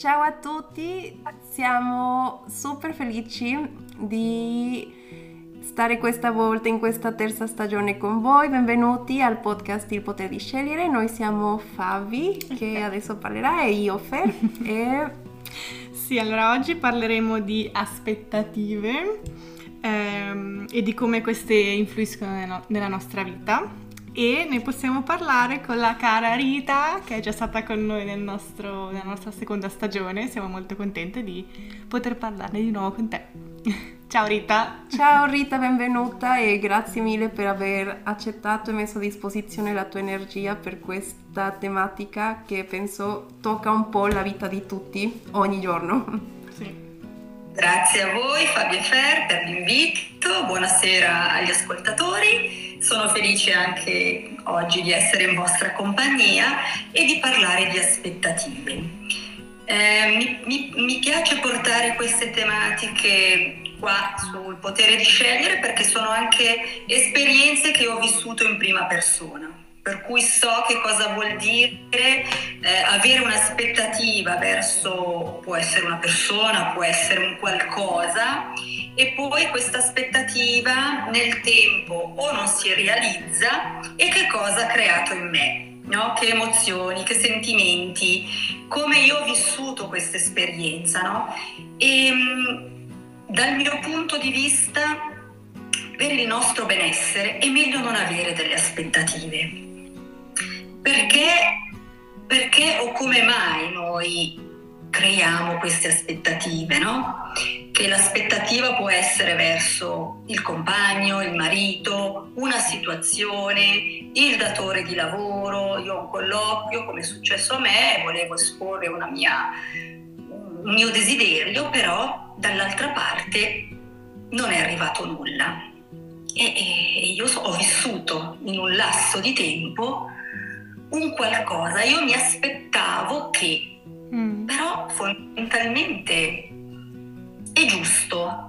Ciao a tutti, siamo super felici di stare questa volta in questa terza stagione con voi. Benvenuti al podcast Il potere di scegliere. Noi siamo Favi, che adesso parlerà, e io Fer. e... Sì, allora oggi parleremo di aspettative ehm, e di come queste influiscono nella nostra vita e ne possiamo parlare con la cara Rita che è già stata con noi nel nostro, nella nostra seconda stagione. Siamo molto contente di poter parlarne di nuovo con te. Ciao Rita! Ciao Rita, benvenuta e grazie mille per aver accettato e messo a disposizione la tua energia per questa tematica che penso tocca un po' la vita di tutti ogni giorno. Grazie a voi Fabio e Fer per l'invito, buonasera agli ascoltatori. Sono felice anche oggi di essere in vostra compagnia e di parlare di aspettative. Eh, mi, mi, mi piace portare queste tematiche qua sul potere di scegliere perché sono anche esperienze che ho vissuto in prima persona per cui so che cosa vuol dire eh, avere un'aspettativa verso, può essere una persona, può essere un qualcosa, e poi questa aspettativa nel tempo o non si realizza e che cosa ha creato in me. No? Che emozioni, che sentimenti, come io ho vissuto questa esperienza. No? E dal mio punto di vista, per il nostro benessere è meglio non avere delle aspettative perché, perché o come mai noi creiamo queste aspettative, no? Che l'aspettativa può essere verso il compagno, il marito, una situazione, il datore di lavoro. Io ho un colloquio, come è successo a me, volevo esporre mia, un mio desiderio, però dall'altra parte non è arrivato nulla. E, e io ho vissuto in un lasso di tempo un qualcosa, io mi aspettavo che, mm. però fondamentalmente è giusto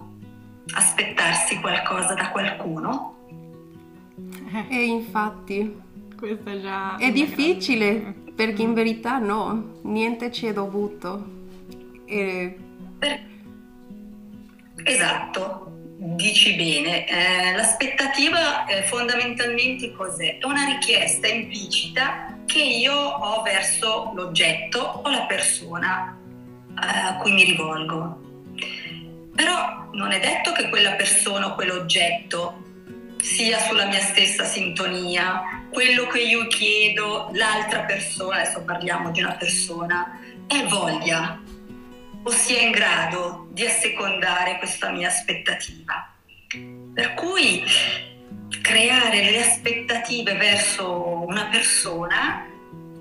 aspettarsi qualcosa da qualcuno? E infatti questo già è difficile grande... perché in verità no, niente ci è dovuto. E... Per... Esatto, dici bene, eh, l'aspettativa eh, fondamentalmente cos'è? È una richiesta implicita che io ho verso l'oggetto o la persona eh, a cui mi rivolgo. Però non è detto che quella persona o quell'oggetto sia sulla mia stessa sintonia, quello che io chiedo, l'altra persona, adesso parliamo di una persona, è voglia o sia in grado di assecondare questa mia aspettativa. Per cui creare delle aspettative verso una persona,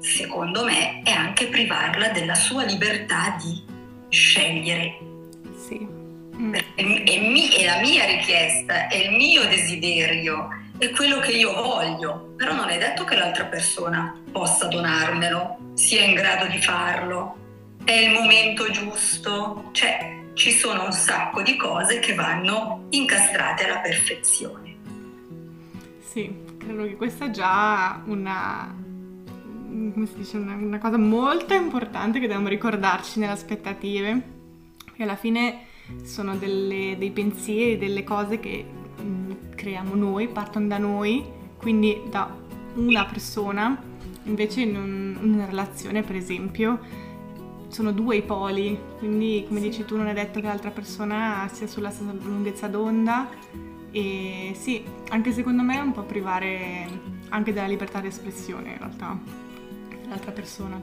secondo me, è anche privarla della sua libertà di scegliere. Sì. È, è, è la mia richiesta, è il mio desiderio, è quello che io voglio, però non è detto che l'altra persona possa donarmelo, sia in grado di farlo, è il momento giusto, cioè ci sono un sacco di cose che vanno incastrate alla perfezione. Sì, credo che questa è già una, come si dice, una, una cosa molto importante che dobbiamo ricordarci nelle aspettative, che alla fine sono delle, dei pensieri, delle cose che mh, mm, creiamo noi, partono da noi, quindi da una persona, invece in, un, una relazione per esempio sono due i poli, quindi come sì. dici tu non è detto che l'altra persona sia sulla stessa lunghezza d'onda e sì, anche secondo me è un po' privare anche della libertà di espressione in realtà l'altra persona.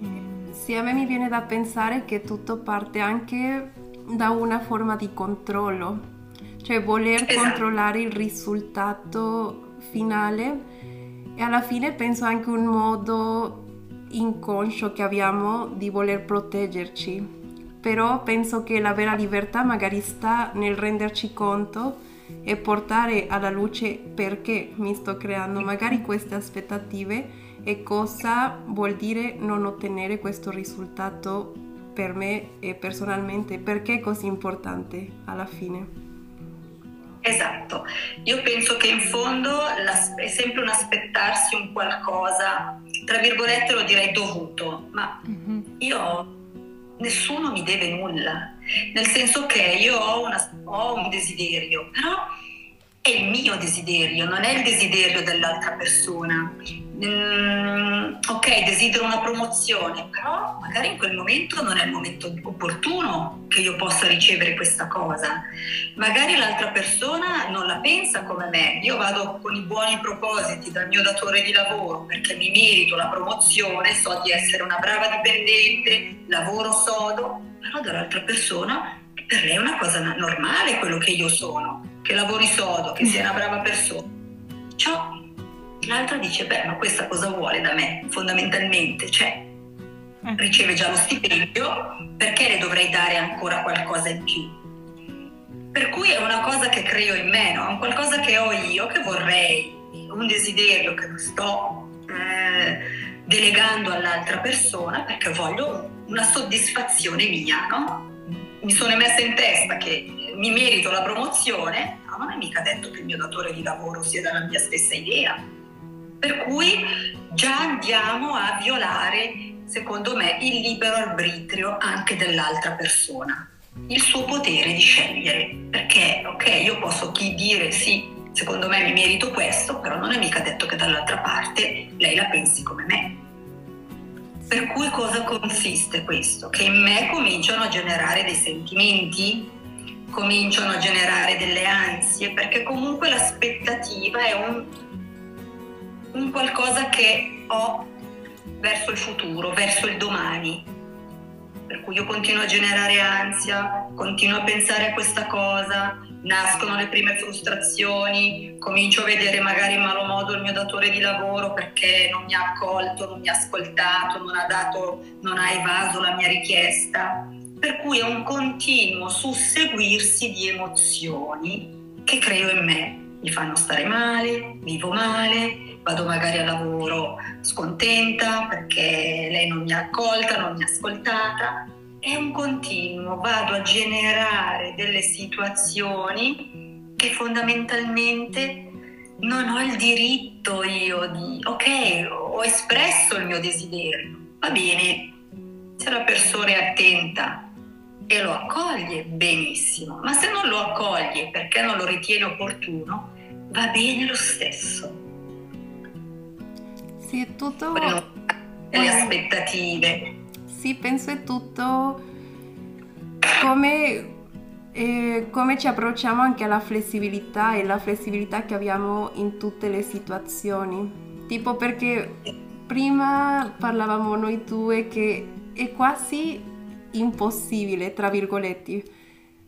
E... Sì, a me mi viene da pensare che tutto parte anche da una forma di controllo, cioè voler esatto. controllare il risultato finale e alla fine penso anche un modo inconscio che abbiamo di voler proteggerci però penso che la vera libertà magari sta nel renderci conto e portare alla luce perché mi sto creando magari queste aspettative e cosa vuol dire non ottenere questo risultato per me e personalmente, perché è così importante alla fine. Esatto, io penso che in fondo è sempre un aspettarsi un qualcosa, tra virgolette lo direi dovuto, ma mm-hmm. io nessuno mi deve nulla, nel senso che io ho, una, ho un desiderio, però è il mio desiderio, non è il desiderio dell'altra persona. Mm, ok, desidero una promozione, però magari in quel momento non è il momento opportuno che io possa ricevere questa cosa. Magari l'altra persona non la pensa come me. Io vado con i buoni propositi dal mio datore di lavoro perché mi merito la promozione, so di essere una brava dipendente, lavoro sodo, però dall'altra persona per lei è una cosa normale quello che io sono che lavori sodo, che sia una brava persona. Ciò. L'altra dice, beh, ma questa cosa vuole da me, fondamentalmente? Cioè, eh. riceve già lo stipendio, perché le dovrei dare ancora qualcosa in più? Per cui è una cosa che creo in me, no? È qualcosa che ho io, che vorrei, un desiderio che sto eh, delegando all'altra persona perché voglio una soddisfazione mia, no? Mi sono messa in testa che mi merito la promozione, ma non è mica detto che il mio datore di lavoro sia della mia stessa idea. Per cui già andiamo a violare, secondo me, il libero arbitrio anche dell'altra persona, il suo potere di scegliere. Perché, ok, io posso chi dire sì, secondo me mi merito questo, però non è mica detto che dall'altra parte lei la pensi come me. Per cui cosa consiste questo? Che in me cominciano a generare dei sentimenti cominciano a generare delle ansie, perché comunque l'aspettativa è un, un qualcosa che ho verso il futuro, verso il domani. Per cui io continuo a generare ansia, continuo a pensare a questa cosa, nascono le prime frustrazioni, comincio a vedere magari in malo modo il mio datore di lavoro perché non mi ha accolto, non mi ha ascoltato, non ha, dato, non ha evaso la mia richiesta per cui è un continuo susseguirsi di emozioni che creo in me. Mi fanno stare male, vivo male, vado magari al lavoro scontenta perché lei non mi ha accolta, non mi ha ascoltata. È un continuo, vado a generare delle situazioni che fondamentalmente non ho il diritto io di, ok, ho espresso il mio desiderio, va bene, se la persona è attenta e lo accoglie benissimo, ma se non lo accoglie perché non lo ritiene opportuno, va bene lo stesso. Sì, è tutto... Le aspettative. Sì, penso è tutto come, eh, come ci approcciamo anche alla flessibilità e la flessibilità che abbiamo in tutte le situazioni. Tipo perché prima parlavamo noi due che è quasi impossibile, tra virgolette,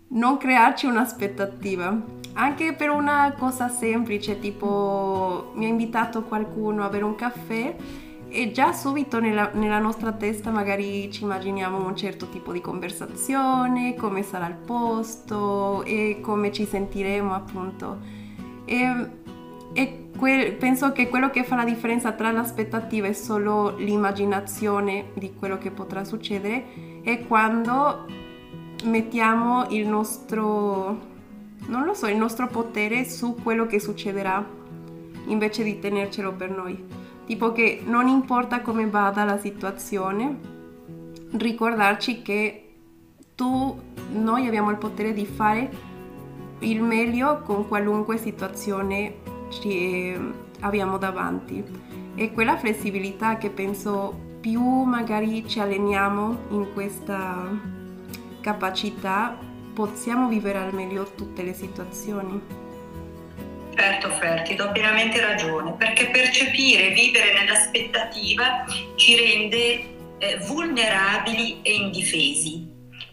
non crearci un'aspettativa. Anche per una cosa semplice, tipo mi ha invitato qualcuno a bere un caffè e già subito nella, nella, nostra testa magari ci immaginiamo un certo tipo di conversazione, come sarà il posto e come ci sentiremo appunto. E, e quel, penso che quello che fa la differenza tra l'aspettativa e solo l'immaginazione di quello che potrà succedere è quando mettiamo il nostro, non lo so, il nostro potere su quello che succederà invece di tenercelo per noi. Tipo che non importa come vada la situazione, ricordarci che tu, noi abbiamo il potere di fare il meglio con qualunque situazione ci abbiamo davanti. E quella flessibilità che penso più magari ci alleniamo in questa capacità, possiamo vivere al meglio tutte le situazioni. Certo Ferti, do pienamente ragione, perché percepire e vivere nell'aspettativa ci rende eh, vulnerabili e indifesi,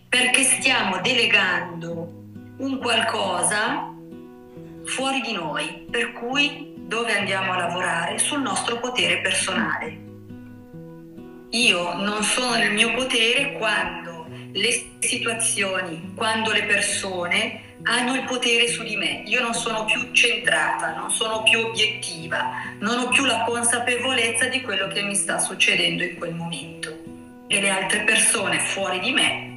perché stiamo delegando un qualcosa fuori di noi, per cui dove andiamo a lavorare? Sul nostro potere personale io non sono nel mio potere quando le situazioni, quando le persone hanno il potere su di me. Io non sono più centrata, non sono più obiettiva, non ho più la consapevolezza di quello che mi sta succedendo in quel momento. E le altre persone fuori di me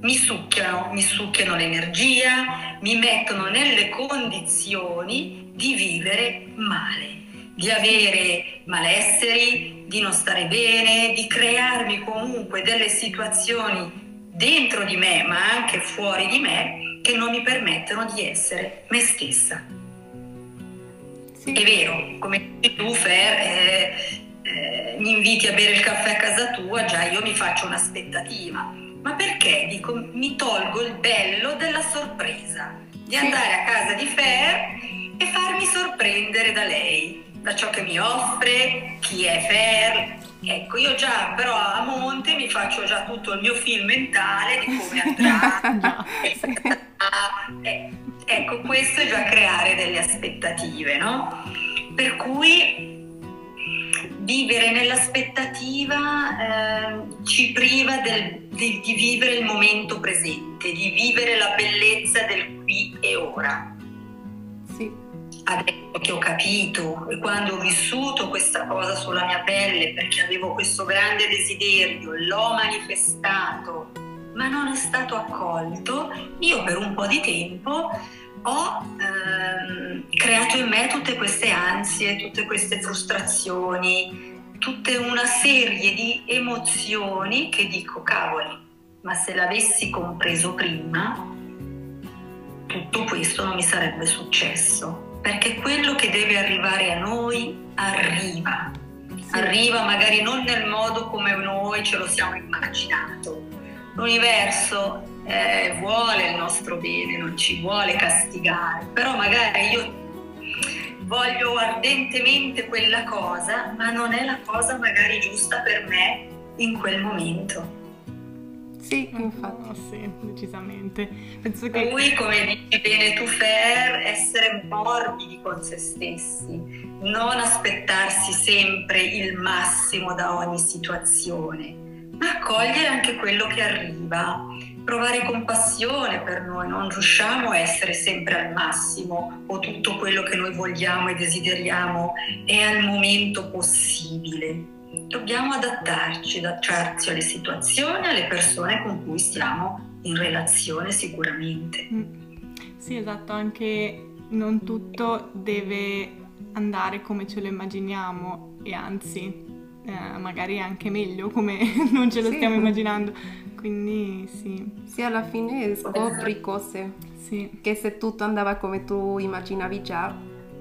mi succhiano, mi succhiano l'energia, mi mettono nelle condizioni di vivere male di avere malesseri, di non stare bene, di crearmi comunque delle situazioni dentro di me, ma anche fuori di me, che non mi permettono di essere me stessa. Sì. È vero, come dici tu, Fer, eh, eh, mi inviti a bere il caffè a casa tua, già io mi faccio un'aspettativa. Ma perché? Dico, mi tolgo il bello della sorpresa, di andare a casa di Fer e farmi sorprendere da lei, da ciò che mi offre, chi è Fer. Ecco, io già però a monte mi faccio già tutto il mio film mentale di come andrà. eh, ecco, questo è già creare delle aspettative, no? Per cui vivere nell'aspettativa eh, ci priva del, di, di vivere il momento presente, di vivere la bellezza del qui e ora. Adesso che ho capito e quando ho vissuto questa cosa sulla mia pelle perché avevo questo grande desiderio, l'ho manifestato, ma non è stato accolto, io per un po' di tempo ho ehm, creato in me tutte queste ansie, tutte queste frustrazioni, tutta una serie di emozioni che dico, cavoli, ma se l'avessi compreso prima, tutto questo non mi sarebbe successo, perché quello che deve arrivare a noi arriva, arriva magari non nel modo come noi ce lo siamo immaginato. L'universo eh, vuole il nostro bene, non ci vuole castigare, però magari io voglio ardentemente quella cosa, ma non è la cosa magari giusta per me in quel momento. Sì, infatti. Oh, sì, decisamente. Penso che... Poi, come dici bene tu, Fer, essere morbidi con se stessi, non aspettarsi sempre il massimo da ogni situazione, ma accogliere anche quello che arriva provare compassione per noi, non riusciamo a essere sempre al massimo o tutto quello che noi vogliamo e desideriamo è al momento possibile. Dobbiamo adattarci, adattarci alle situazioni, alle persone con cui stiamo in relazione sicuramente. Mm. Sì, esatto, anche non tutto deve andare come ce lo immaginiamo e anzi eh, magari anche meglio come non ce lo sì. stiamo immaginando. Quindi sì. Sì, alla fine scopri cose sì. che se tutto andava come tu immaginavi già,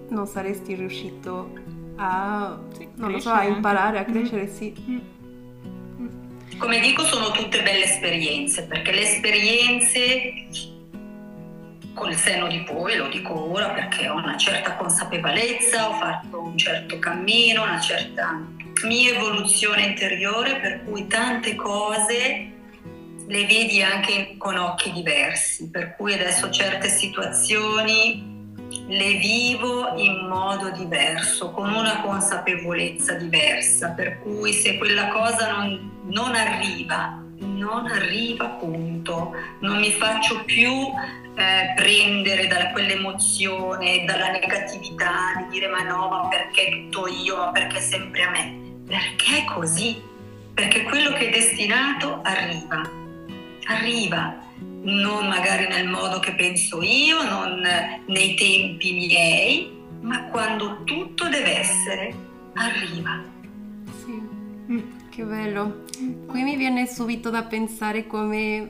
non saresti riuscito a, sì, non so, a imparare, anche. a crescere, mm. sì. Mm. Come dico, sono tutte belle esperienze, perché le esperienze col senno di poi, lo dico ora perché ho una certa consapevolezza, ho fatto un certo cammino, una certa mia evoluzione interiore, per cui tante cose le vedi anche con occhi diversi, per cui adesso certe situazioni le vivo in modo diverso, con una consapevolezza diversa, per cui se quella cosa non, non arriva, non arriva punto, non mi faccio più eh, prendere da quell'emozione, dalla negatività, di dire ma no, ma perché tutto io, ma perché sempre a me? Perché è così? Perché quello che è destinato arriva, arriva, non magari nel modo che penso io, non nei tempi miei, ma quando tutto deve essere, arriva. Sì, mm, che bello. Qui mi viene subito da pensare come,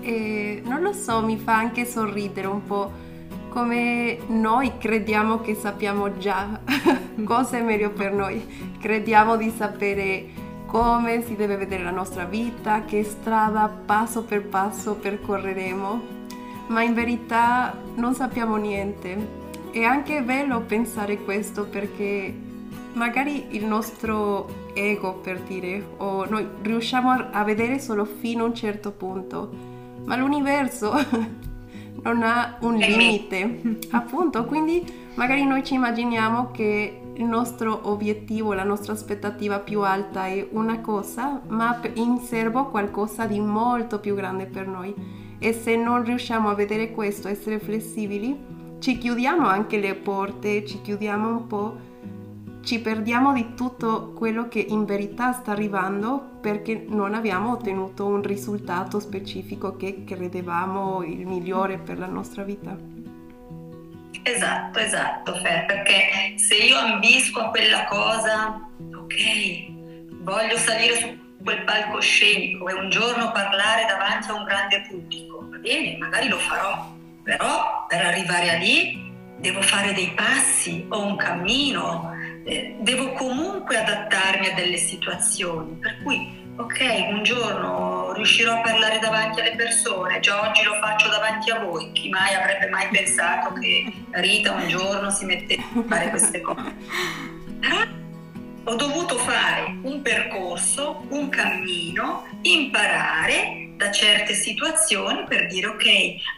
eh, non lo so, mi fa anche sorridere un po' come noi crediamo che sappiamo già cosa è meglio per noi, crediamo di sapere come si deve vedere la nostra vita, che strada passo per passo percorreremo, ma in verità non sappiamo niente. È anche bello pensare questo perché magari il nostro ego, per dire, o noi riusciamo a vedere solo fino a un certo punto, ma l'universo non ha un limite, appunto, quindi magari noi ci immaginiamo che il nostro obiettivo, la nostra aspettativa più alta è una cosa, ma in serbo qualcosa di molto più grande per noi. E se non riusciamo a vedere questo, essere flessibili, ci chiudiamo anche le porte, ci chiudiamo un po', ci perdiamo di tutto quello che in verità sta arrivando perché non abbiamo ottenuto un risultato specifico che credevamo il migliore per la nostra vita. Esatto, esatto, Fer, perché se io ambisco a quella cosa, ok, voglio salire su quel palcoscenico e un giorno parlare davanti a un grande pubblico, va bene, magari lo farò, però per arrivare a lì devo fare dei passi o un cammino, eh, devo comunque adattarmi a delle situazioni, per cui ok, un giorno riuscirò a parlare davanti alle persone, già oggi lo faccio davanti a voi, chi mai avrebbe mai pensato che Rita un giorno si mettesse a fare queste cose? Però ho dovuto fare un percorso, un cammino, imparare da certe situazioni per dire ok,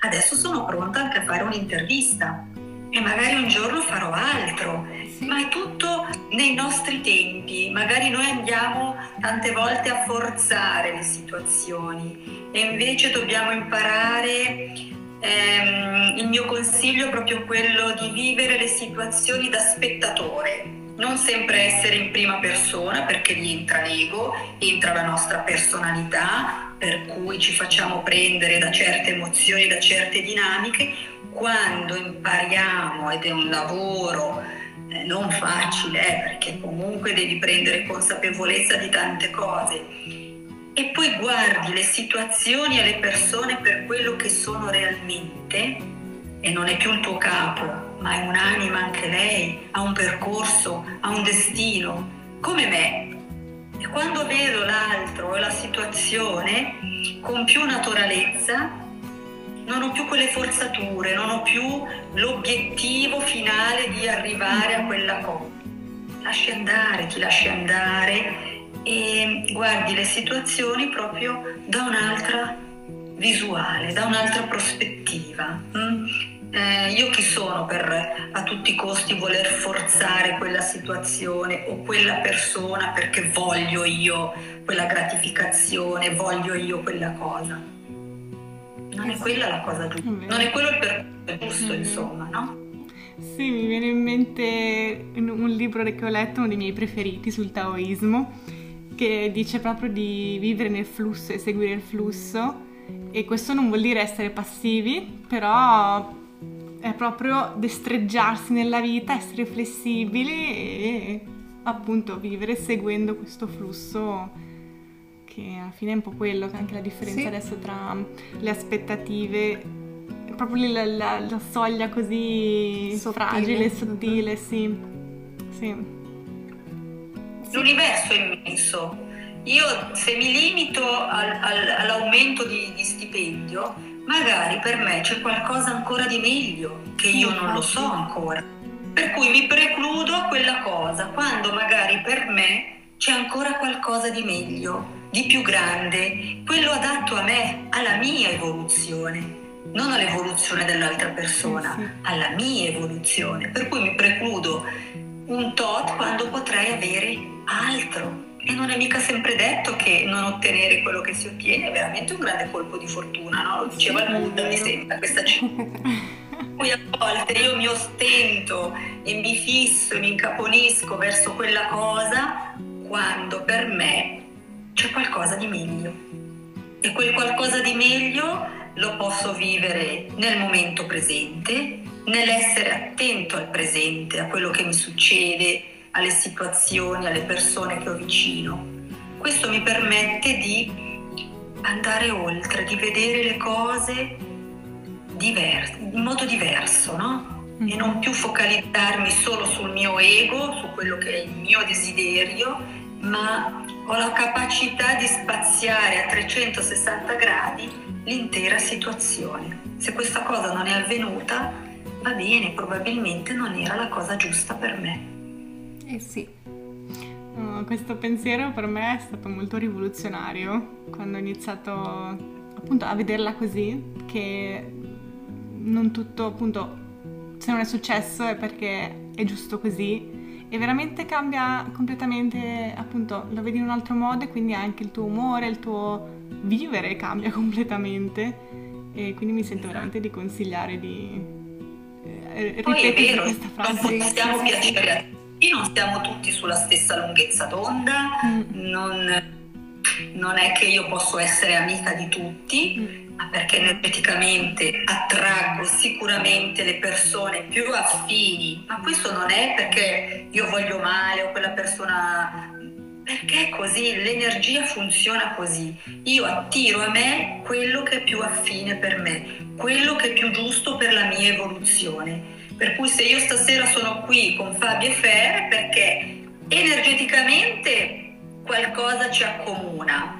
adesso sono pronta anche a fare un'intervista e magari un giorno farò altro, ma è tutto nei nostri tempi, magari noi andiamo tante volte a forzare le situazioni e invece dobbiamo imparare, ehm, il mio consiglio è proprio quello di vivere le situazioni da spettatore, non sempre essere in prima persona perché lì entra l'ego, entra la nostra personalità, per cui ci facciamo prendere da certe emozioni, da certe dinamiche, quando impariamo, ed è un lavoro non facile, eh, perché comunque devi prendere consapevolezza di tante cose, e poi guardi le situazioni e le persone per quello che sono realmente, e non è più il tuo capo, ma è un'anima anche lei, ha un percorso, ha un destino, come me. E quando vedo l'altro e la situazione con più naturalezza, non ho più quelle forzature, non ho più l'obiettivo finale di arrivare a quella cosa. Lasci andare, ti lasci andare e guardi le situazioni proprio da un'altra visuale, da un'altra prospettiva. Mm? Eh, io chi sono per a tutti i costi voler forzare quella situazione o quella persona perché voglio io quella gratificazione, voglio io quella cosa? Non è quella la cosa giusta, non è quello il percorso giusto, insomma, no? Sì, mi viene in mente un libro che ho letto, uno dei miei preferiti sul taoismo, che dice proprio di vivere nel flusso e seguire il flusso. E questo non vuol dire essere passivi, però è proprio destreggiarsi nella vita, essere flessibili e appunto vivere seguendo questo flusso che alla fine è un po' quello, anche la differenza sì. adesso tra le aspettative, proprio la, la, la soglia così sottile. fragile, sottile, sì. sì. L'universo è immenso. Io se mi limito al, al, all'aumento di, di stipendio, magari per me c'è qualcosa ancora di meglio che io non lo so ancora. Per cui mi precludo a quella cosa, quando magari per me c'è ancora qualcosa di meglio di più grande, quello adatto a me, alla mia evoluzione, non all'evoluzione dell'altra persona, alla mia evoluzione. Per cui mi precludo un tot quando potrei avere altro. E non è mica sempre detto che non ottenere quello che si ottiene è veramente un grande colpo di fortuna, no? Lo diceva il Buddha, mi sembra questa Poi a volte io mi ostento e mi fisso e mi incaponisco verso quella cosa quando per me c'è qualcosa di meglio. E quel qualcosa di meglio lo posso vivere nel momento presente, nell'essere attento al presente, a quello che mi succede, alle situazioni, alle persone che ho vicino. Questo mi permette di andare oltre, di vedere le cose diver- in modo diverso, no? Mm. E non più focalizzarmi solo sul mio ego, su quello che è il mio desiderio, ma ho la capacità di spaziare a 360 gradi l'intera situazione. Se questa cosa non è avvenuta, va bene, probabilmente non era la cosa giusta per me. Eh sì. Uh, questo pensiero per me è stato molto rivoluzionario quando ho iniziato appunto a vederla così, che non tutto appunto se non è successo è perché è giusto così e veramente cambia completamente, appunto, lo vedi in un altro modo e quindi anche il tuo umore, il tuo vivere cambia completamente e quindi mi sento veramente di consigliare di eh, ripetere questa frase. Non possiamo piacere a tutti, non stiamo tutti sulla stessa lunghezza d'onda, mm. non, non, è che io posso essere amica di tutti, mm ma perché energeticamente attraggo sicuramente le persone più affini, ma questo non è perché io voglio male o quella persona perché è così, l'energia funziona così. Io attiro a me quello che è più affine per me, quello che è più giusto per la mia evoluzione. Per cui se io stasera sono qui con Fabio e Fer perché energeticamente qualcosa ci accomuna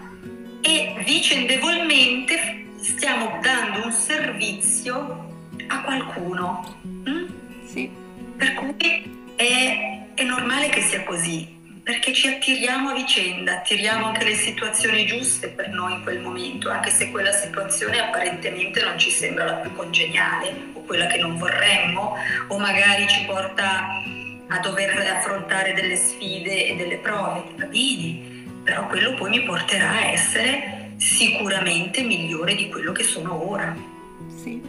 e vicendevolmente stiamo dando un servizio a qualcuno. Mm? Sì. Per cui è, è normale che sia così perché ci attiriamo a vicenda, attiriamo anche le situazioni giuste per noi in quel momento, anche se quella situazione apparentemente non ci sembra la più congeniale o quella che non vorremmo o magari ci porta a dover affrontare delle sfide e delle prove, va bene, però quello poi mi porterà a essere sicuramente migliore di quello che sono ora. Sì.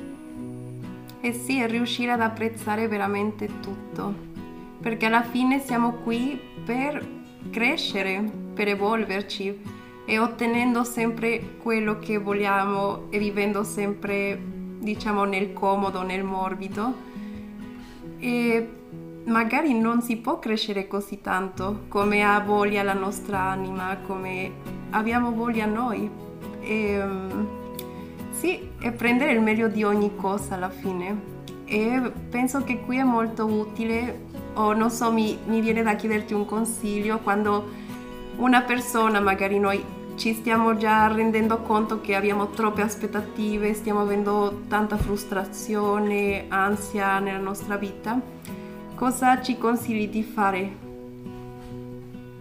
E sì, è riuscire ad apprezzare veramente tutto perché alla fine siamo qui per crescere, per evolverci e ottenendo sempre quello che vogliamo e vivendo sempre, diciamo, nel comodo, nel morbido. E magari non si può crescere così tanto come ha voglia la nostra anima, come abbiamo voglia noi. E, sì, e prendere il meglio di ogni cosa alla fine. E penso che qui è molto utile o non so, mi, mi viene da chiederti un consiglio quando una persona, magari noi ci stiamo già rendendo conto che abbiamo troppe aspettative, stiamo avendo tanta frustrazione, ansia nella nostra vita, cosa ci consigli di fare?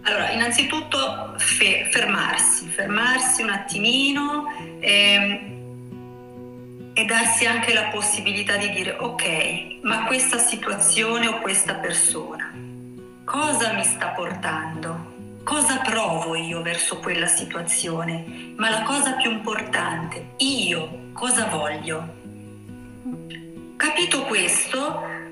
Allora, innanzitutto fe- fermarsi, fermarsi un attimino. Ehm, e darsi anche la possibilità di dire ok, ma questa situazione o questa persona, cosa mi sta portando? Cosa provo io verso quella situazione? Ma la cosa più importante, io cosa voglio? Capito questo,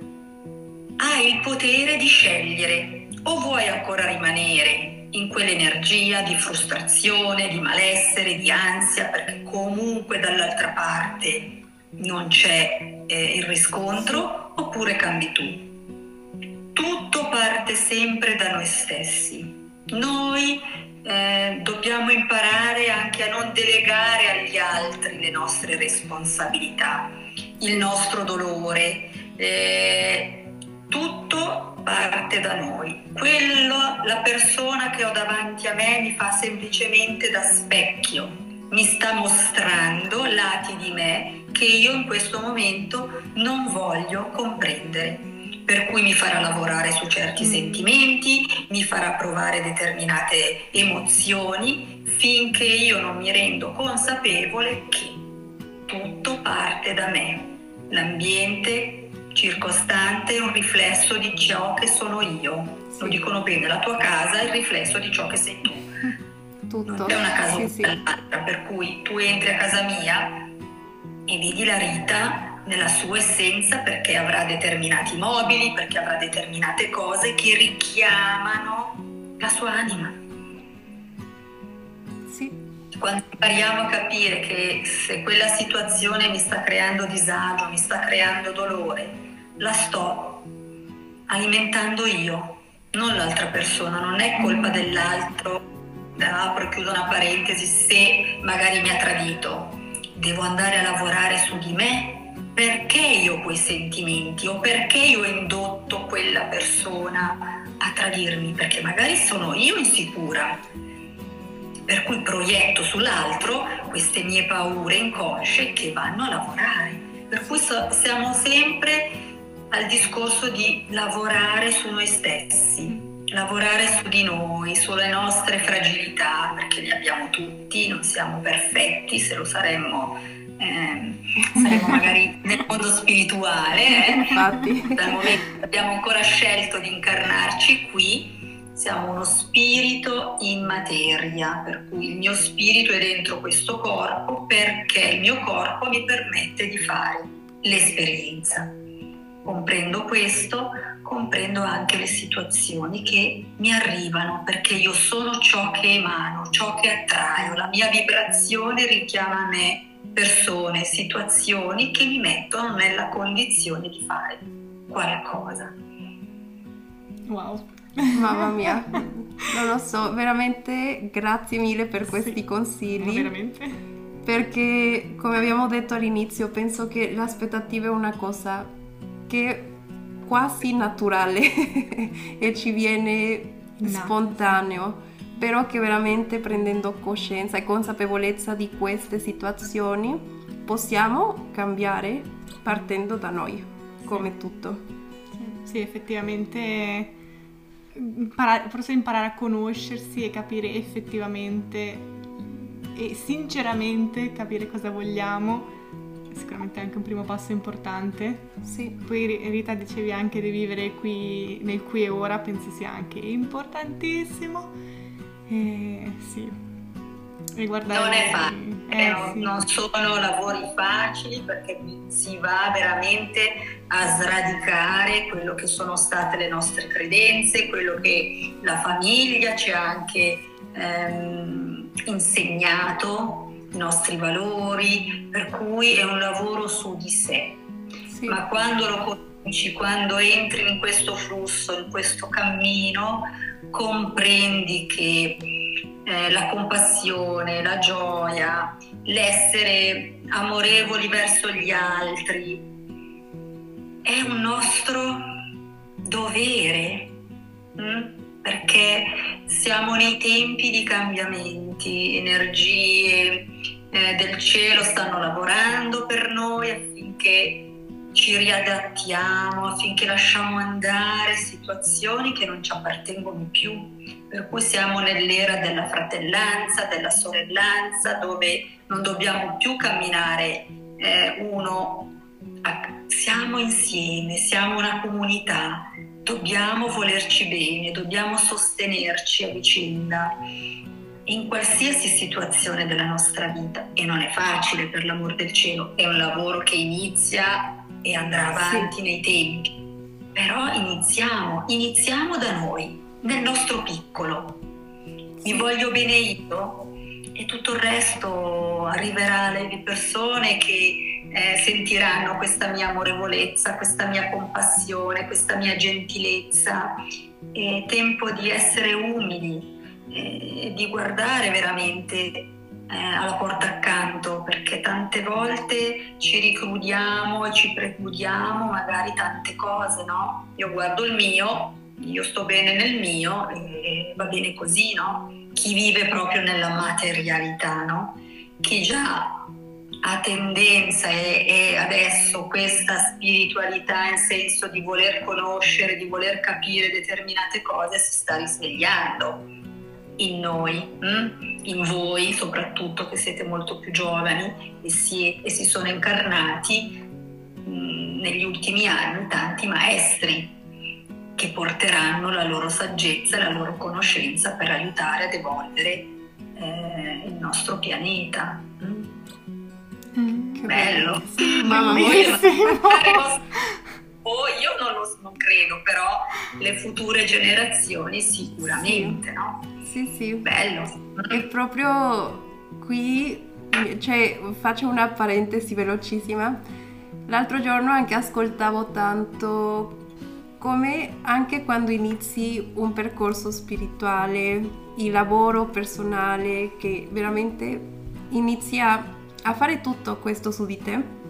hai il potere di scegliere o vuoi ancora rimanere in quell'energia di frustrazione, di malessere, di ansia, perché comunque dall'altra parte non c'è eh, il riscontro, oppure cambi tu. Tutto parte sempre da noi stessi. Noi eh, dobbiamo imparare anche a non delegare agli altri le nostre responsabilità, il nostro dolore. Eh, tutto parte da noi. Quello, la persona che ho davanti a me mi fa semplicemente da specchio, mi sta mostrando lati di me che io in questo momento non voglio comprendere. Per cui mi farà lavorare su certi sentimenti, mi farà provare determinate emozioni finché io non mi rendo consapevole che tutto parte da me. L'ambiente circostante un riflesso di ciò che sono io. Lo dicono bene, la tua casa è il riflesso di ciò che sei tu. Tutto. Non è una casa sì, sì. per cui tu entri a casa mia e vedi la Rita nella sua essenza perché avrà determinati mobili, perché avrà determinate cose che richiamano la sua anima. Quando impariamo a capire che se quella situazione mi sta creando disagio, mi sta creando dolore, la sto alimentando io, non l'altra persona, non è colpa dell'altro. Apro e chiudo una parentesi se magari mi ha tradito. Devo andare a lavorare su di me perché io ho quei sentimenti o perché io ho indotto quella persona a tradirmi, perché magari sono io insicura. Per cui proietto sull'altro queste mie paure inconsce che vanno a lavorare. Per cui siamo sempre al discorso di lavorare su noi stessi, lavorare su di noi, sulle nostre fragilità, perché ne abbiamo tutti, non siamo perfetti, se lo saremmo eh, saremmo magari nel mondo spirituale, eh? Dal momento che abbiamo ancora scelto di incarnarci qui, siamo uno spirito in materia, per cui il mio spirito è dentro questo corpo perché il mio corpo mi permette di fare l'esperienza. Comprendo questo, comprendo anche le situazioni che mi arrivano perché io sono ciò che emano, ciò che attraio, la mia vibrazione richiama a me persone, situazioni che mi mettono nella condizione di fare qualcosa. Wow. Mamma mia, non lo so, veramente grazie mille per questi sì, consigli. Veramente. Perché, come abbiamo detto all'inizio, penso che l'aspettativa è una cosa che è quasi naturale e ci viene spontaneo però che veramente prendendo coscienza e consapevolezza di queste situazioni possiamo cambiare partendo da noi, come tutto. Sì, effettivamente imparare, forse imparare a conoscersi e capire effettivamente e sinceramente capire cosa vogliamo è sicuramente anche un primo passo importante. Sì. Poi Rita dicevi anche di vivere qui nel qui e ora, penso sia anche importantissimo eh, sì. Riguardare... Non è facile, eh, eh, sì. non sono lavori facili perché si va veramente a sradicare quello che sono state le nostre credenze, quello che la famiglia ci ha anche ehm, insegnato, i nostri valori, per cui è un lavoro su di sé. Sì. Ma quando lo conosci, quando entri in questo flusso, in questo cammino, comprendi che eh, la compassione, la gioia, l'essere amorevoli verso gli altri è un nostro dovere, mh? Mm? perché siamo nei tempi di cambiamenti, energie eh, del cielo stanno lavorando per noi affinché ci riadattiamo affinché lasciamo andare situazioni che non ci appartengono più, per cui siamo nell'era della fratellanza, della sorellanza, dove non dobbiamo più camminare eh, uno, siamo insieme, siamo una comunità, dobbiamo volerci bene, dobbiamo sostenerci a vicenda. In qualsiasi situazione della nostra vita e non è facile per l'amor del cielo, è un lavoro che inizia e andrà avanti sì. nei tempi. Però iniziamo, iniziamo da noi, nel nostro piccolo. Mi voglio bene io e tutto il resto arriverà alle persone che eh, sentiranno questa mia amorevolezza, questa mia compassione, questa mia gentilezza. È tempo di essere umili, eh, di guardare veramente eh, alla porta accanto perché tante volte ci ricludiamo e ci precludiamo magari tante cose, no? Io guardo il mio, io sto bene nel mio e va bene così, no? Chi vive proprio nella materialità, no? Chi già ha tendenza e, e, adesso questa spiritualità in senso di voler conoscere, di voler capire determinate cose si sta risvegliando in noi, hm? In voi soprattutto che siete molto più giovani e si, e si sono incarnati mh, mm, negli ultimi anni tanti maestri che porteranno la loro saggezza e la loro conoscenza per aiutare ad evolvere eh, il nostro pianeta. Mm? Mm, bello! Mamma mia! Oh, io non lo non credo, però le future generazioni sicuramente, sì. no? Sì, sì. Bello. E proprio qui, cioè, faccio una parentesi velocissima. L'altro giorno anche ascoltavo tanto come anche quando inizi un percorso spirituale, il lavoro personale, che veramente inizia a fare tutto questo su di te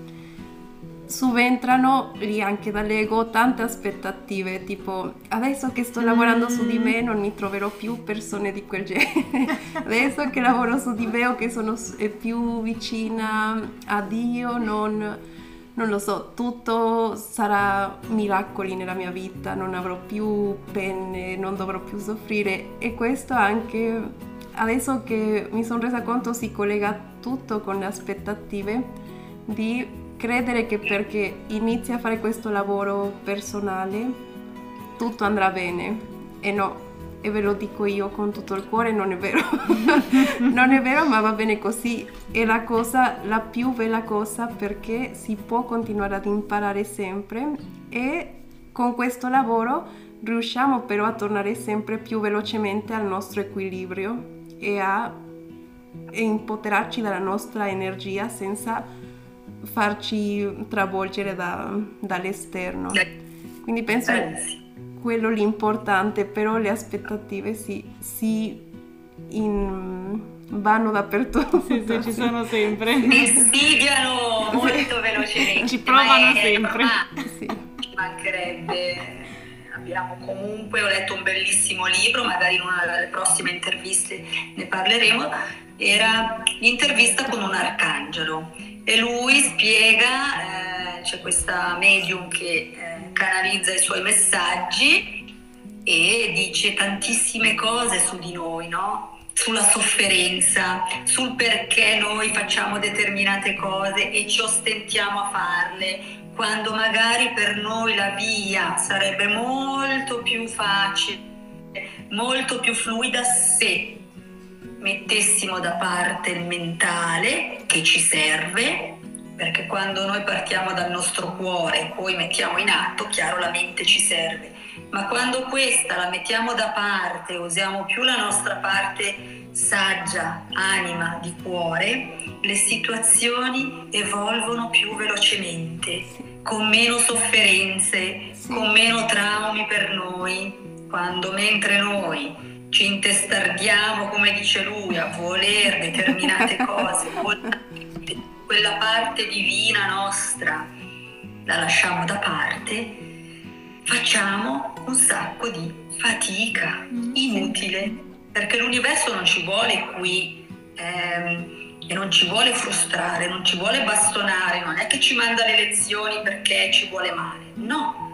subentrano lì anche dall'ego tante aspettative, tipo adesso che sto lavorando su di me non mi troverò più persone di quel genere, adesso che lavoro su di me o che sono più vicina a Dio non, non lo so, tutto sarà miracoli nella mia vita, non avrò più penne, non dovrò più soffrire. E questo anche adesso che mi sono resa conto si collega tutto con le aspettative di credere che perché inizi a fare questo lavoro personale tutto andrà bene e no, e ve lo dico io con tutto il cuore, non è vero. non è vero, ma va bene così. È la cosa, la più bella cosa perché si può continuare ad imparare sempre e con questo lavoro riusciamo però a tornare sempre più velocemente al nostro equilibrio e a e impoterarci dalla nostra energia senza farci travolgere da, dall'esterno. Quindi penso che quello l'importante, però le aspettative si, si in, vanno dappertutto. Sì, sì, ci sono sempre. Mi sfidiano molto velocemente. Ci provano sempre. Sì. Ci mancherebbe. Abbiamo comunque, ho letto un bellissimo libro, magari in una delle prossime interviste ne parleremo, era l'intervista con un arcangelo e lui spiega, eh, c'è questa medium che eh, canalizza i suoi messaggi e dice tantissime cose su di noi, no? sulla sofferenza, sul perché noi facciamo determinate cose e ci ostentiamo a farle, quando magari per noi la via sarebbe molto più facile, molto più fluida se mettessimo da parte il mentale che ci serve, perché quando noi partiamo dal nostro cuore e poi mettiamo in atto, chiaro la mente ci serve, ma quando questa la mettiamo da parte, usiamo più la nostra parte saggia, anima, di cuore, le situazioni evolvono più velocemente, con meno sofferenze, con meno traumi per noi, quando mentre noi ci intestardiamo, come dice lui, a voler determinate cose, quella parte divina nostra la lasciamo da parte, facciamo un sacco di fatica mm, inutile, perché l'universo non ci vuole qui ehm, e non ci vuole frustrare, non ci vuole bastonare, non è che ci manda le lezioni perché ci vuole male, no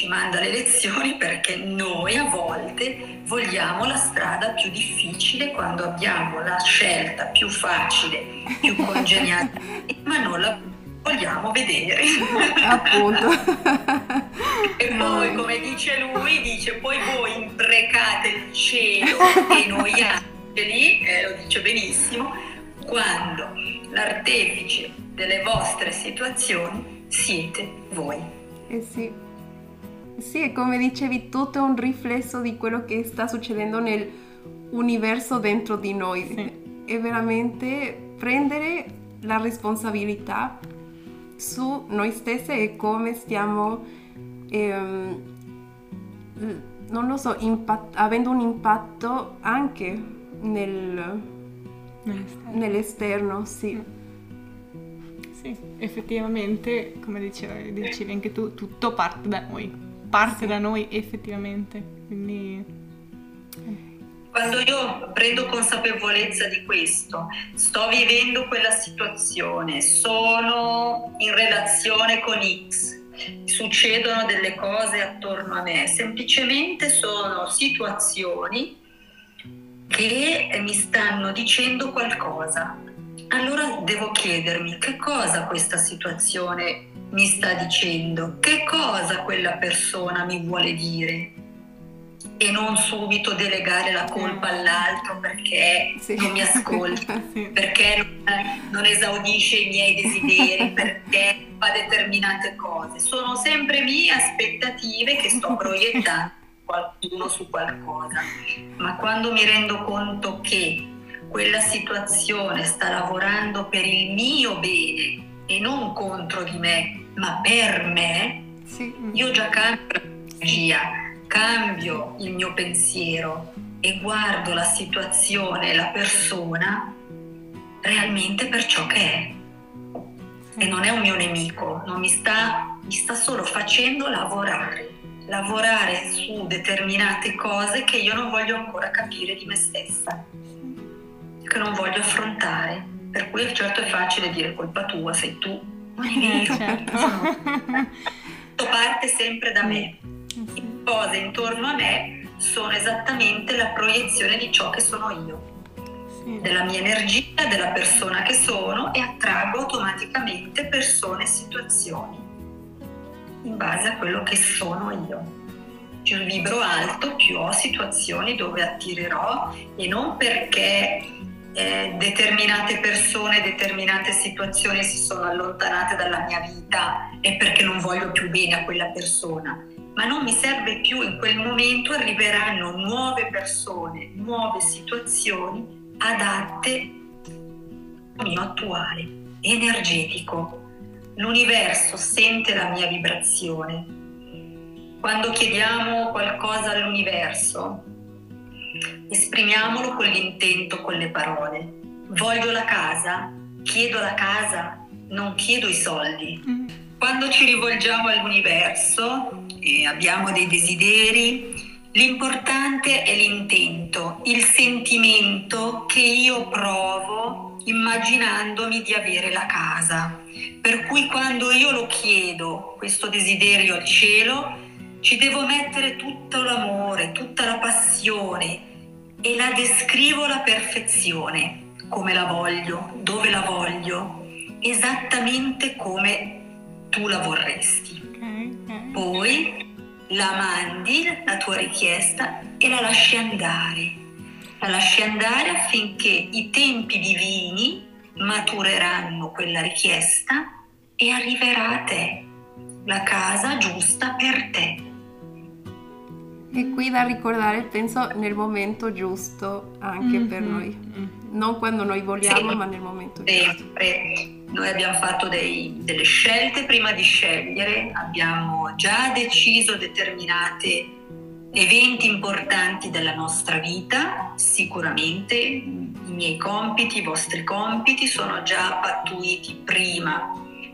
ci manda le lezioni perché noi a volte vogliamo la strada più difficile quando abbiamo la scelta più facile, più congeniale, ma non la vogliamo vedere. Appunto. e poi, come dice lui, dice poi voi imprecate il cielo e noi angeli, eh, lo dice benissimo, quando l'artefice delle vostre situazioni siete voi. Eh sì. Sì, come dicevi, tutto è un riflesso di quello che sta succedendo nell'universo dentro di noi. Sì. E veramente prendere la responsabilità su noi stesse e come stiamo, ehm, non lo so, impatt- avendo un impatto anche nel, nell'esterno. nell'esterno sì. Sì, effettivamente, come dicevi, dicevi anche tu, tutto parte da noi parte da noi effettivamente. Quindi... Quando io prendo consapevolezza di questo, sto vivendo quella situazione, sono in relazione con X, succedono delle cose attorno a me, semplicemente sono situazioni che mi stanno dicendo qualcosa. Allora devo chiedermi che cosa questa situazione mi sta dicendo, che cosa quella persona mi vuole dire e non subito delegare la colpa all'altro perché sì. non mi ascolta, sì. perché non, non, esaudisce i miei desideri, perché fa determinate cose. Sono sempre mie aspettative che sto proiettando qualcuno su qualcosa, ma quando mi rendo conto che quella situazione sta lavorando per il mio bene e non contro di me, ma per me, sì. io già cambio l'energia, cambio il mio pensiero e guardo la situazione, la persona realmente per ciò che è. E non è un mio nemico, non mi sta, mi sta solo facendo lavorare, lavorare su determinate cose che io non voglio ancora capire di me stessa, che non voglio affrontare. Per cui certo è facile dire colpa tua, sei tu eh, certo. parte sempre da me. Le cose intorno a me sono esattamente la proiezione di ciò che sono io, sì. della mia energia, della persona che sono e attraggo automaticamente persone e situazioni in base a quello che sono io. Più vibro alto, più ho situazioni dove attirerò e non perché eh, determinate persone, determinate situazioni si sono allontanate dalla mia vita e perché non voglio più bene a quella persona, ma non mi serve più in quel momento arriveranno nuove persone, nuove situazioni adatte mio attuale, energetico. L'universo sente la mia vibrazione. Quando chiediamo qualcosa all'universo, esprimiamolo con l'intento, con le parole. Voglio la casa, chiedo la casa, non chiedo i soldi. Quando ci rivolgiamo all'universo e abbiamo dei desideri, L'importante è l'intento, il sentimento che io provo immaginandomi di avere la casa. Per cui quando io lo chiedo, questo desiderio al cielo, ci devo mettere tutto l'amore, tutta la passione e la descrivo alla perfezione, come la voglio, dove la voglio, esattamente come tu la vorresti. Okay. Poi la mandi, la tua richiesta, e la lasci andare. La lasci andare affinché i tempi divini matureranno quella richiesta e arriverà a te, la casa giusta per te. E qui da ricordare, penso, nel momento giusto anche mm-hmm. per noi. Non quando noi vogliamo, sì. ma nel momento Sempre. giusto. Noi abbiamo fatto dei, delle scelte prima di scegliere, abbiamo già deciso determinati eventi importanti della nostra vita, sicuramente i miei compiti, i vostri compiti sono già pattuiti prima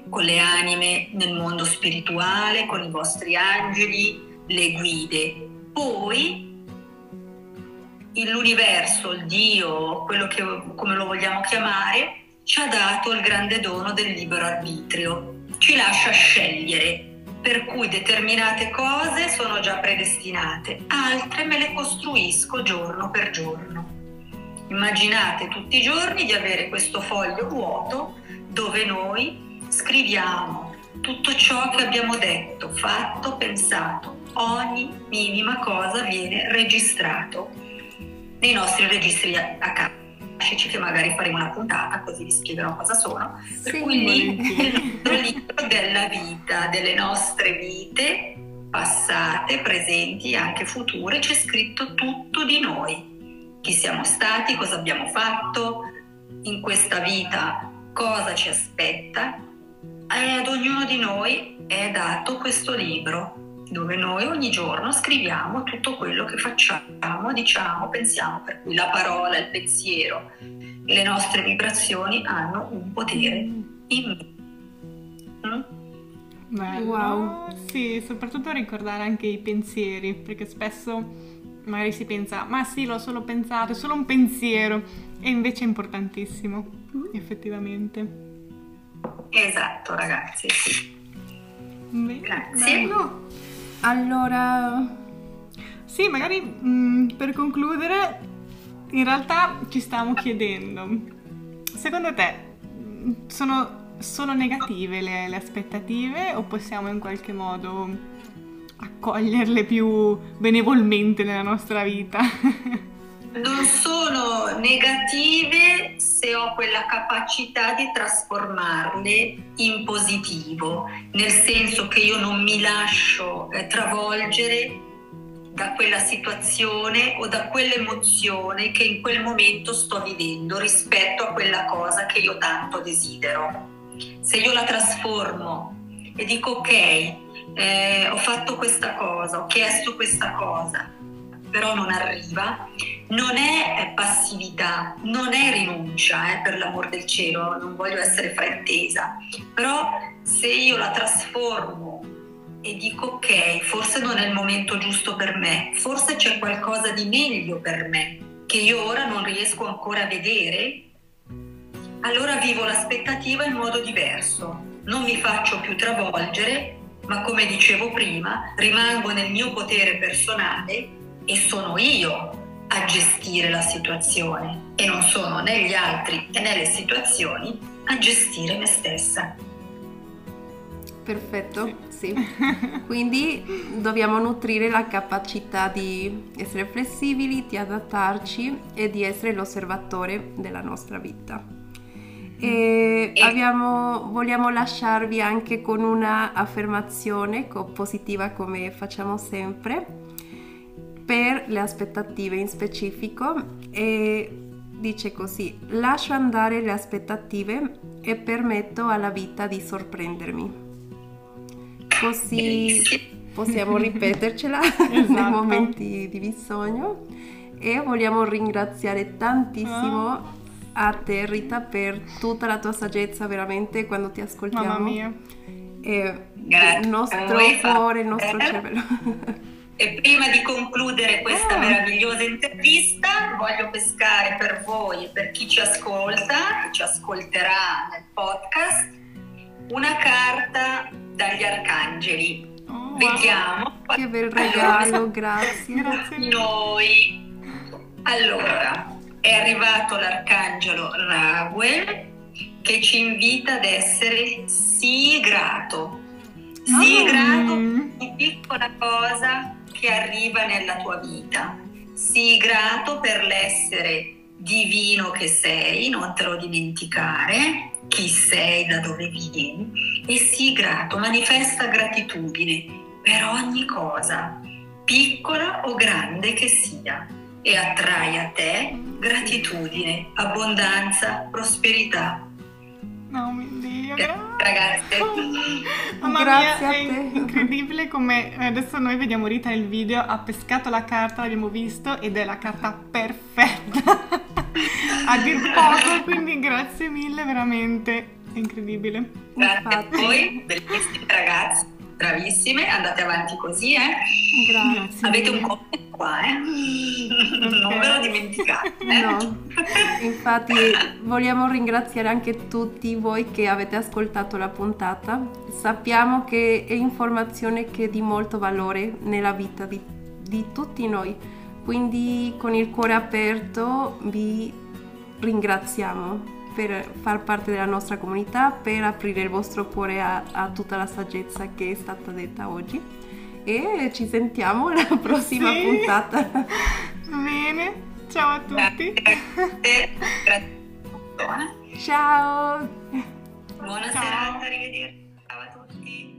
con le anime nel mondo spirituale, con i vostri angeli, le guide. Poi l'universo, il Dio, quello che, come lo vogliamo chiamare, ci ha dato il grande dono del libero arbitrio, ci lascia scegliere, per cui determinate cose sono già predestinate, altre me le costruisco giorno per giorno. Immaginate tutti i giorni di avere questo foglio vuoto dove noi scriviamo tutto ciò che abbiamo detto, fatto, pensato. Ogni minima cosa viene registrato nei nostri registri a capo che magari faremo una puntata così vi spiegherò cosa sono. Per sì, cui lì il libro della vita, delle nostre vite passate, presenti e anche future, c'è scritto tutto di noi. Chi siamo stati, cosa abbiamo fatto in questa vita, cosa ci aspetta e ad ognuno di noi è dato questo libro dove noi ogni giorno scriviamo tutto quello che facciamo, diciamo, pensiamo, per cui la parola, il pensiero, le nostre vibrazioni hanno un potere in Mm? Bello. Wow. Sì, soprattutto ricordare anche i pensieri, perché spesso magari si pensa, ma sì, l'ho solo pensato, è solo un pensiero, e invece è importantissimo, mm. effettivamente. Esatto, ragazzi, sì. Beh, Grazie. Bello. Allora, sì, magari mh, mm, per concludere, in realtà ci stiamo chiedendo, secondo te mm, sono solo negative le, le aspettative o possiamo in qualche modo accoglierle più benevolmente nella nostra vita? non sono negative se ho quella capacità di trasformarle in positivo, nel senso che io non mi lascio eh, travolgere da quella situazione o da quell'emozione che in quel momento sto vivendo rispetto a quella cosa che io tanto desidero. Se io la trasformo e dico ok, eh, ho fatto questa cosa, ho chiesto questa cosa, però non arriva, non è passività, non è rinuncia, eh, per l'amor del cielo, non voglio essere fraintesa, però se io la trasformo e dico ok, forse non è il momento giusto per me, forse c'è qualcosa di meglio per me che io ora non riesco ancora a vedere, allora vivo l'aspettativa in modo diverso, non mi faccio più travolgere, ma come dicevo prima, rimango nel mio potere personale e sono io a gestire la situazione e non sono né gli altri e né le situazioni a gestire me stessa. Perfetto, sì. sì. Quindi dobbiamo nutrire la capacità di essere flessibili, di adattarci e di essere l'osservatore della nostra vita. E e abbiamo, vogliamo lasciarvi anche con una affermazione positiva come facciamo sempre per le aspettative in specifico e dice così, lascio andare le aspettative e permetto alla vita di sorprendermi. Così possiamo ripetercela esatto. nei momenti di bisogno e vogliamo ringraziare tantissimo ah. a te Rita per tutta la tua saggezza veramente quando ti ascoltiamo. Mamma mia. E il nostro cuore, il nostro cervello. E prima di concludere questa oh. meravigliosa intervista, voglio pescare per voi e per chi ci ascolta, chi ci ascolterà nel podcast, una carta dagli arcangeli. Oh, Vediamo. Che bel regalo, allora, grazie. grazie. Noi. Allora, è arrivato l'arcangelo Raguel che ci invita ad essere sì grato. Sì oh. grato di piccola cosa che arriva nella tua vita. Sii grato per l'essere divino che sei, non te lo dimenticare, chi sei, da dove vieni, e sii grato, manifesta gratitudine per ogni cosa, piccola o grande che sia, e attrai a te gratitudine, abbondanza, prosperità, Oh mio Dio, ragazze. Mamma Grazie mia, è incredibile come adesso noi vediamo Rita nel video, ha pescato la carta, l'abbiamo visto ed è la carta perfetta. a dir poco, quindi grazie mille, veramente è incredibile. Grazie Infatti. a voi, bellissime ragazze, bravissime, andate avanti così, eh. Grazie. Avete un commento qua, eh? non ve lo dimenticate. Eh? No. Infatti vogliamo ringraziare anche tutti voi che avete ascoltato la puntata. Sappiamo che è informazione che è di molto valore nella vita di, di tutti noi. Quindi con il cuore aperto vi ringraziamo per far parte della nostra comunità, per aprire il vostro cuore a, a tutta la saggezza che è stata detta oggi e ci sentiamo alla prossima sì. puntata. Bene, ciao a tutti. Ciao. Buona Ciao. serata, arrivederci. Ciao a tutti.